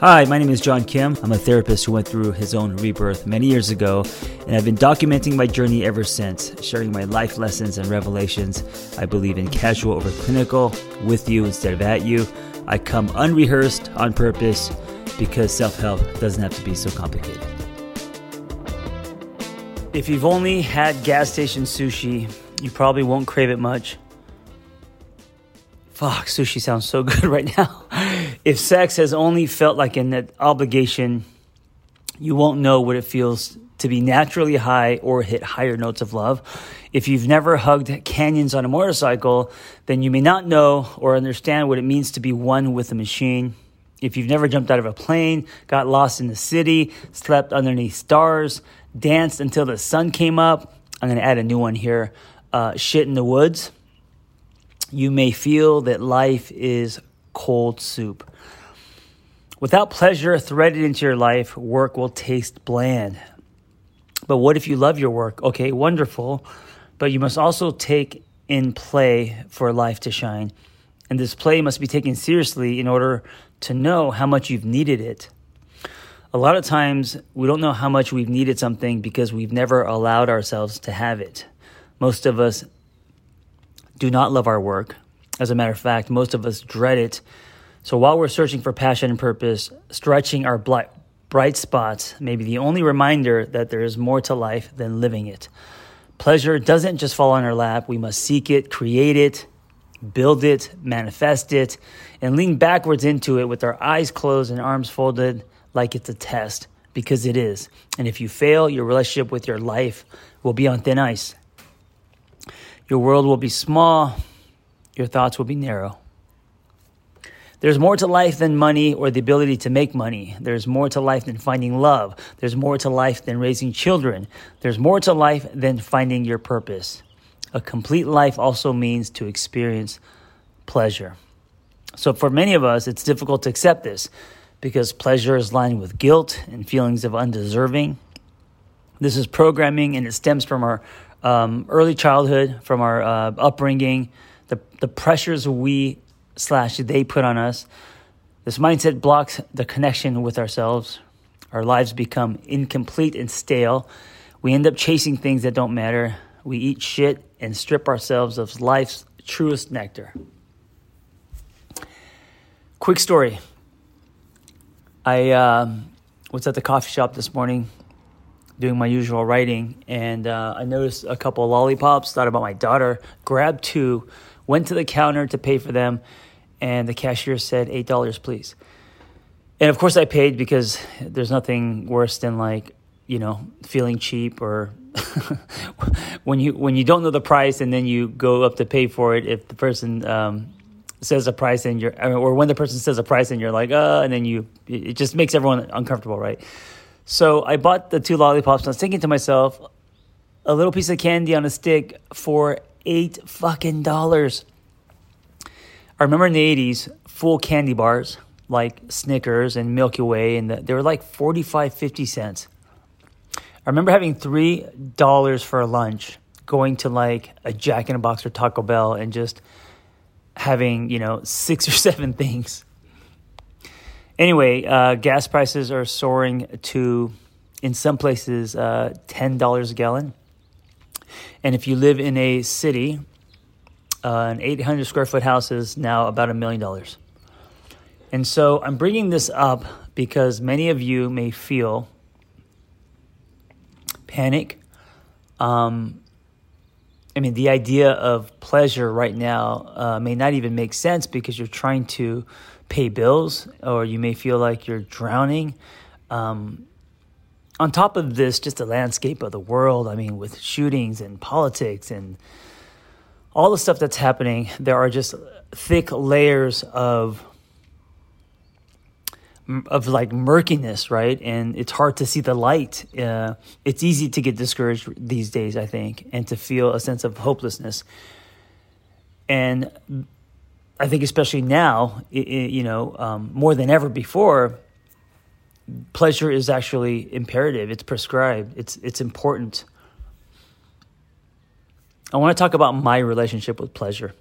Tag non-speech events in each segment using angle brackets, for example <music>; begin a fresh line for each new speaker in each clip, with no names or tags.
Hi, my name is John Kim. I'm a therapist who went through his own rebirth many years ago, and I've been documenting my journey ever since, sharing my life lessons and revelations. I believe in casual over clinical, with you instead of at you. I come unrehearsed on purpose because self help doesn't have to be so complicated. If you've only had gas station sushi, you probably won't crave it much. Fuck, sushi sounds so <laughs> good right now. If sex has only felt like an obligation, you won't know what it feels to be naturally high or hit higher notes of love. If you've never hugged canyons on a motorcycle, then you may not know or understand what it means to be one with a machine. If you've never jumped out of a plane, got lost in the city, slept underneath stars, danced until the sun came up, I'm going to add a new one here uh, shit in the woods, you may feel that life is cold soup. Without pleasure threaded into your life, work will taste bland. But what if you love your work? Okay, wonderful. But you must also take in play for life to shine. And this play must be taken seriously in order to know how much you've needed it. A lot of times, we don't know how much we've needed something because we've never allowed ourselves to have it. Most of us do not love our work. As a matter of fact, most of us dread it. So while we're searching for passion and purpose, stretching our bright spots may be the only reminder that there is more to life than living it. Pleasure doesn't just fall on our lap. We must seek it, create it, build it, manifest it, and lean backwards into it with our eyes closed and arms folded like it's a test because it is. And if you fail, your relationship with your life will be on thin ice. Your world will be small, your thoughts will be narrow. There's more to life than money or the ability to make money. There's more to life than finding love. There's more to life than raising children. There's more to life than finding your purpose. A complete life also means to experience pleasure. So, for many of us, it's difficult to accept this because pleasure is lined with guilt and feelings of undeserving. This is programming and it stems from our um, early childhood, from our uh, upbringing, the, the pressures we slash they put on us. This mindset blocks the connection with ourselves. Our lives become incomplete and stale. We end up chasing things that don't matter. We eat shit and strip ourselves of life's truest nectar. Quick story I um, was at the coffee shop this morning doing my usual writing, and uh, I noticed a couple lollipops. Thought about my daughter. Grabbed two, went to the counter to pay for them, and the cashier said eight dollars, please. And of course, I paid because there's nothing worse than like you know feeling cheap or <laughs> when you when you don't know the price and then you go up to pay for it if the person um, says a price and you're, or when the person says a price and you're like, uh, and then you, it just makes everyone uncomfortable, right? So I bought the two lollipops. And I was thinking to myself, a little piece of candy on a stick for eight fucking dollars. I remember in the 80s, full candy bars like Snickers and Milky Way, and the, they were like 45, 50 cents. I remember having $3 for a lunch, going to like a Jack in a Box or Taco Bell and just having, you know, <laughs> six or seven things. Anyway, uh, gas prices are soaring to, in some places, uh, $10 a gallon. And if you live in a city, uh, an 800 square foot house is now about a million dollars. And so I'm bringing this up because many of you may feel panic, um, I mean, the idea of pleasure right now uh, may not even make sense because you're trying to pay bills or you may feel like you're drowning. Um, on top of this, just the landscape of the world, I mean, with shootings and politics and all the stuff that's happening, there are just thick layers of of like murkiness, right? And it's hard to see the light. Uh, it's easy to get discouraged these days, I think, and to feel a sense of hopelessness. And I think, especially now, it, it, you know, um, more than ever before, pleasure is actually imperative. It's prescribed. It's it's important. I want to talk about my relationship with pleasure.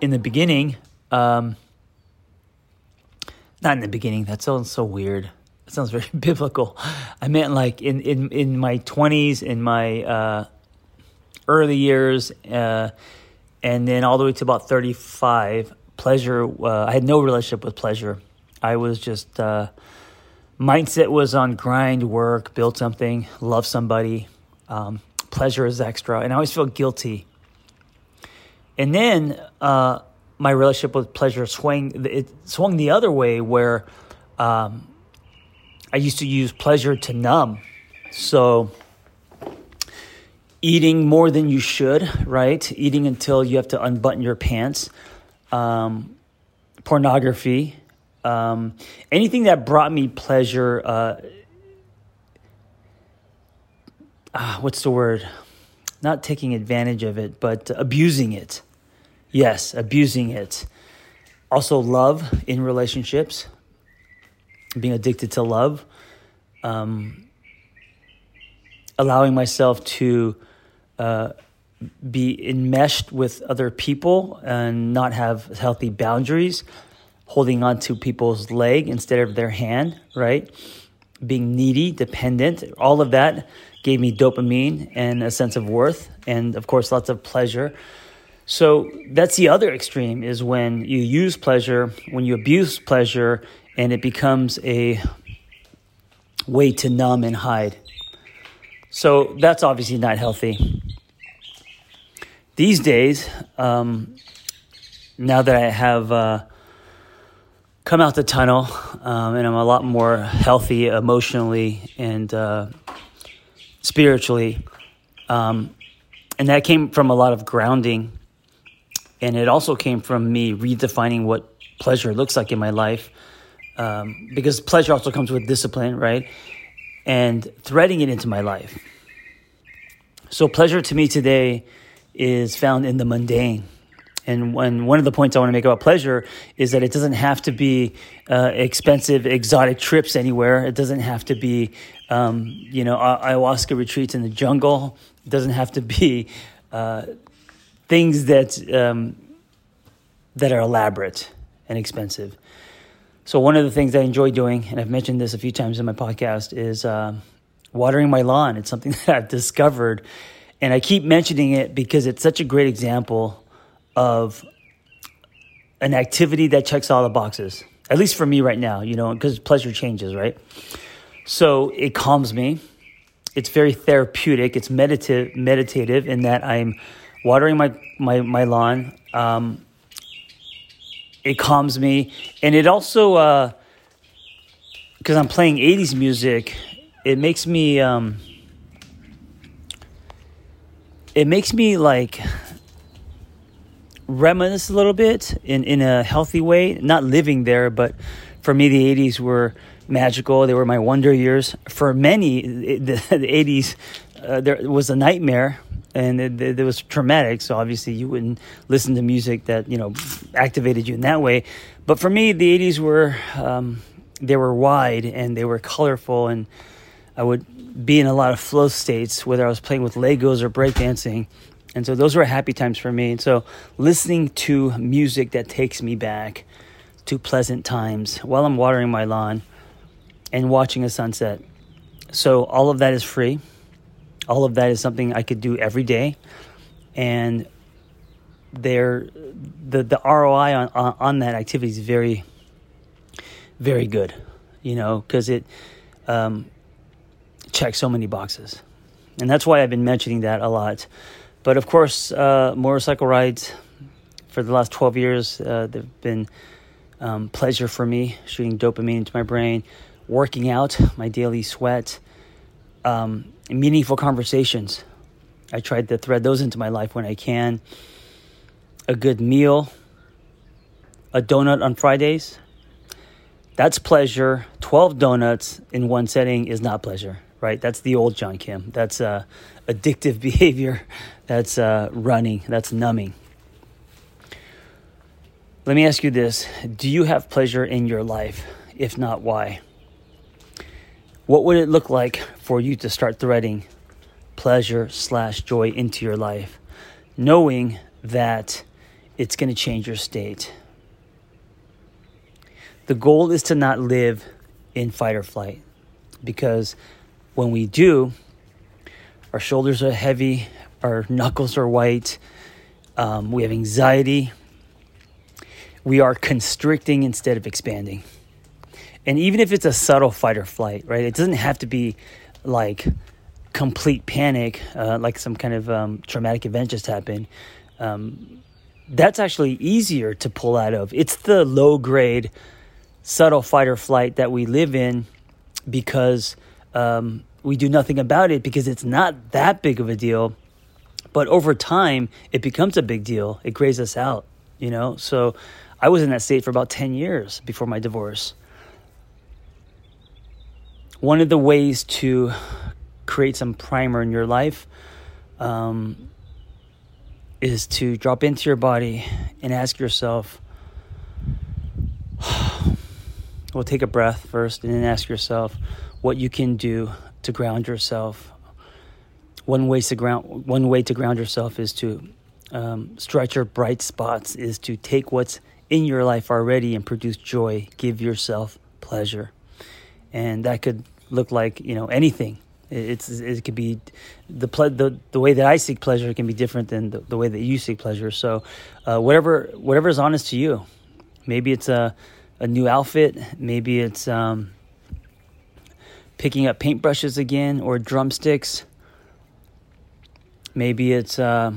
In the beginning. Um, not in the beginning. That sounds so weird. That sounds very <laughs> biblical. I meant like in in in my twenties, in my uh, early years, uh, and then all the way to about thirty five. Pleasure. Uh, I had no relationship with pleasure. I was just uh, mindset was on grind, work, build something, love somebody. Um, pleasure is extra, and I always feel guilty. And then uh, my relationship with pleasure swung it swung the other way, where um, I used to use pleasure to numb. So eating more than you should, right? Eating until you have to unbutton your pants. Um, pornography, um, anything that brought me pleasure. Uh, uh, what's the word? Not taking advantage of it, but abusing it. Yes, abusing it. Also, love in relationships, being addicted to love, um, allowing myself to uh, be enmeshed with other people and not have healthy boundaries, holding on to people's leg instead of their hand, right? Being needy, dependent, all of that gave me dopamine and a sense of worth, and of course, lots of pleasure. So that's the other extreme is when you use pleasure, when you abuse pleasure, and it becomes a way to numb and hide. So that's obviously not healthy. These days, um, now that I have uh, come out the tunnel um, and I'm a lot more healthy emotionally and uh, spiritually. Um, and that came from a lot of grounding. And it also came from me redefining what pleasure looks like in my life. Um, because pleasure also comes with discipline, right? And threading it into my life. So, pleasure to me today is found in the mundane. And one of the points I want to make about pleasure is that it doesn't have to be uh, expensive, exotic trips anywhere. It doesn't have to be, um, you know, ayahuasca retreats in the jungle. It doesn't have to be uh, things that um, that are elaborate and expensive. So one of the things I enjoy doing, and I've mentioned this a few times in my podcast, is uh, watering my lawn. It's something <laughs> that I've discovered, and I keep mentioning it because it's such a great example of an activity that checks all the boxes, at least for me right now, you know, because pleasure changes, right? So it calms me. It's very therapeutic. It's meditative, meditative in that I'm watering my, my, my lawn. Um, it calms me. And it also, because uh, I'm playing 80s music, it makes me, um, it makes me like reminisce a little bit in, in a healthy way, not living there, but for me, the 80s were magical. They were my wonder years. For many, the, the 80s uh, there was a nightmare and it, it, was traumatic. So obviously, you wouldn't listen to music that you know activated you in that way. But for me, the '80s were um, they were wide and they were colorful, and I would be in a lot of flow states, whether I was playing with Legos or breakdancing. And so those were happy times for me. And so listening to music that takes me back to pleasant times while I'm watering my lawn and watching a sunset. So all of that is free. All of that is something I could do every day. And there the the ROI on, on, that activity is very very good, you know, because it um, checks so many boxes. And that's why I've been mentioning that a lot but of course, uh, motorcycle rides for the last 12 years, uh, they've been um, pleasure for me, shooting dopamine into my brain, working out, my daily sweat, um, meaningful conversations. I tried to thread those into my life when I can. A good meal, a donut on Fridays. That's pleasure. 12 donuts in one setting is not pleasure, right? That's the old John Kim. That's uh, addictive <laughs> behavior that's uh, running, that's numbing. Let me ask you this Do you have pleasure in your life? If not, why? What would it look like for you to start threading pleasure slash joy into your life, knowing that it's going to change your state? The goal is to not live in fight or flight because when we do, our shoulders are heavy, our knuckles are white, um, we have anxiety, we are constricting instead of expanding. And even if it's a subtle fight or flight, right, it doesn't have to be like complete panic, uh, like some kind of um, traumatic event just happened. Um, that's actually easier to pull out of. It's the low grade, subtle fight or flight that we live in because um, we do nothing about it because it's not that big of a deal. But over time, it becomes a big deal. It grays us out, you know? So I was in that state for about 10 years before my divorce. One of the ways to create some primer in your life um, is to drop into your body and ask yourself, well, take a breath first and then ask yourself what you can do to ground yourself. One way to ground, one way to ground yourself is to um, stretch your bright spots, is to take what's in your life already and produce joy. Give yourself pleasure. And that could look like, you know, anything it's it could be the ple- the the way that I seek pleasure can be different than the, the way that you seek pleasure. So, uh, whatever whatever is honest to you, maybe it's a a new outfit, maybe it's um, picking up paintbrushes again or drumsticks. Maybe it's uh,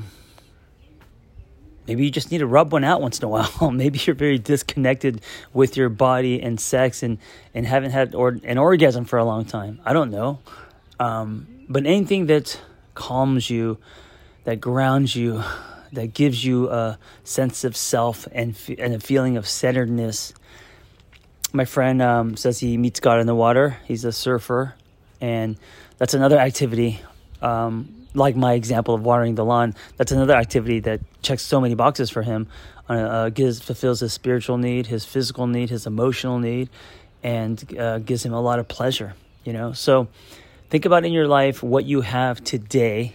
maybe you just need to rub one out once in a <laughs> while. maybe you're very disconnected with your body and sex and and haven't had or, an orgasm for a long time. I don't know. Um, but anything that calms you, that grounds you, that gives you a sense of self and, and a feeling of centeredness. My friend um, says he meets God in the water. He's a surfer, and that's another activity. Um, like my example of watering the lawn, that's another activity that checks so many boxes for him. Uh, gives fulfills his spiritual need, his physical need, his emotional need, and uh, gives him a lot of pleasure. You know, so Think about in your life what you have today,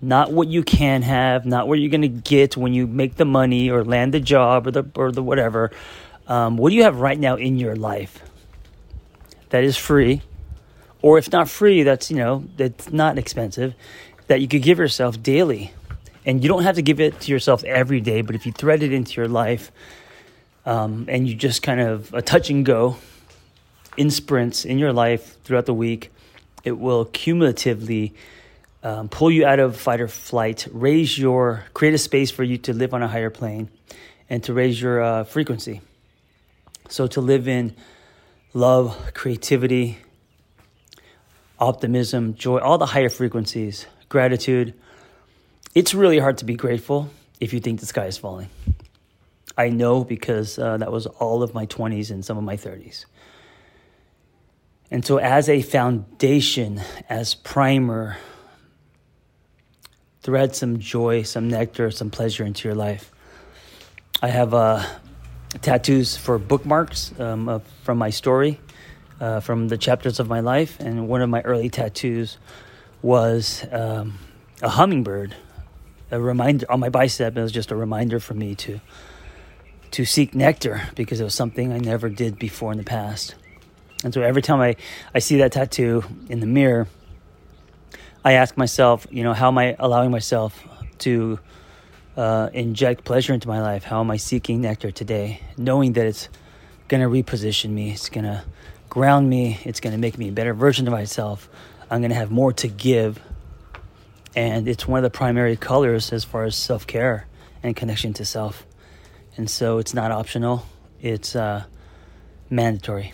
not what you can have, not what you're going to get when you make the money or land the job or the or the whatever. Um, what do you have right now in your life that is free, or if not free, that's you know that's not expensive, that you could give yourself daily, and you don't have to give it to yourself every day. But if you thread it into your life, um, and you just kind of a touch and go in sprints in your life throughout the week it will cumulatively um, pull you out of fight or flight, raise your, create a space for you to live on a higher plane and to raise your uh, frequency. So to live in love, creativity, optimism, joy, all the higher frequencies, gratitude. It's really hard to be grateful if you think the sky is falling. I know because uh, that was all of my 20s and some of my 30s. And so, as a foundation, as primer, thread some joy, some nectar, some pleasure into your life. I have uh, tattoos for bookmarks um, uh, from my story, uh, from the chapters of my life. And one of my early tattoos was um, a hummingbird, a reminder on my bicep. It was just a reminder for me to to seek nectar because it was something I never did before in the past. And so every time I, I see that tattoo in the mirror, I ask myself, you know, how am I allowing myself to uh, inject pleasure into my life? How am I seeking nectar today? Knowing that it's going to reposition me, it's going to ground me, it's going to make me a better version of myself. I'm going to have more to give. And it's one of the primary colors as far as self care and connection to self. And so it's not optional, it's uh, mandatory.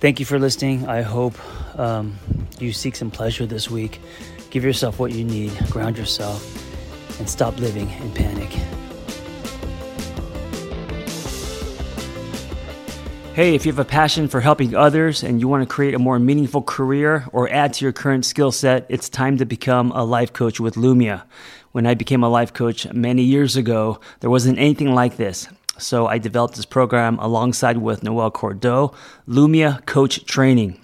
Thank you for listening. I hope um, you seek some pleasure this week. Give yourself what you need, ground yourself, and stop living in panic. Hey, if you have a passion for helping others and you want to create a more meaningful career or add to your current skill set, it's time to become a life coach with Lumia. When I became a life coach many years ago, there wasn't anything like this. So I developed this program alongside with Noelle Cordeaux, Lumia Coach Training.